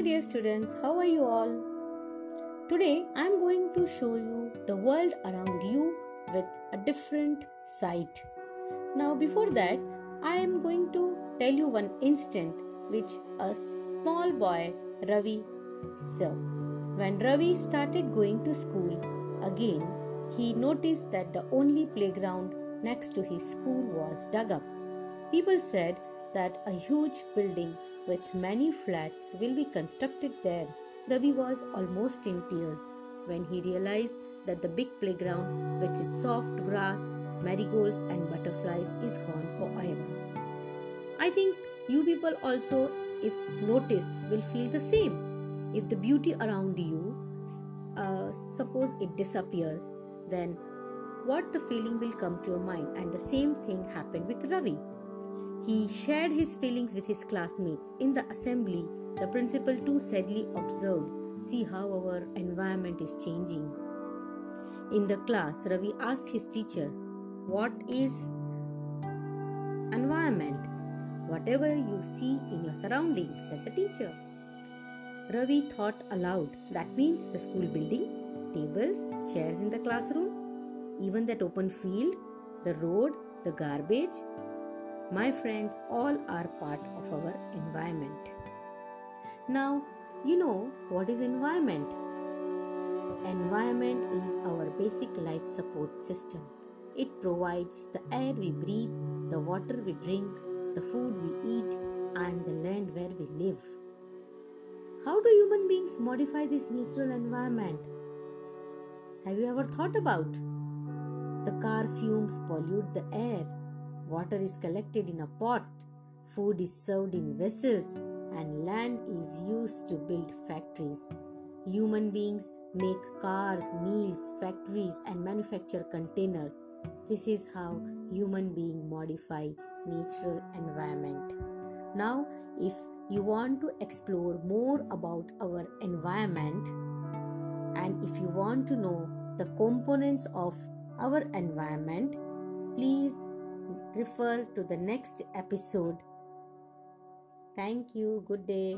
dear students, how are you all? Today I am going to show you the world around you with a different sight. Now, before that, I am going to tell you one instant which a small boy Ravi saw. When Ravi started going to school again, he noticed that the only playground next to his school was dug up. People said that a huge building with many flats will be constructed there. Ravi was almost in tears when he realized that the big playground with its soft grass, marigolds, and butterflies is gone forever. I think you people also, if noticed, will feel the same. If the beauty around you, uh, suppose it disappears, then what the feeling will come to your mind? And the same thing happened with Ravi. He shared his feelings with his classmates. In the assembly, the principal too sadly observed See how our environment is changing. In the class, Ravi asked his teacher, What is environment? Whatever you see in your surroundings, said the teacher. Ravi thought aloud. That means the school building, tables, chairs in the classroom, even that open field, the road, the garbage, my friends, all are part of our environment. Now, you know what is environment? Environment is our basic life support system. It provides the air we breathe, the water we drink, the food we eat, and the land where we live. How do human beings modify this natural environment? Have you ever thought about? The car fumes pollute the air Water is collected in a pot, food is served in vessels, and land is used to build factories. Human beings make cars, meals, factories, and manufacture containers. This is how human beings modify natural environment. Now, if you want to explore more about our environment and if you want to know the components of our environment, please refer to the next episode. Thank you. Good day.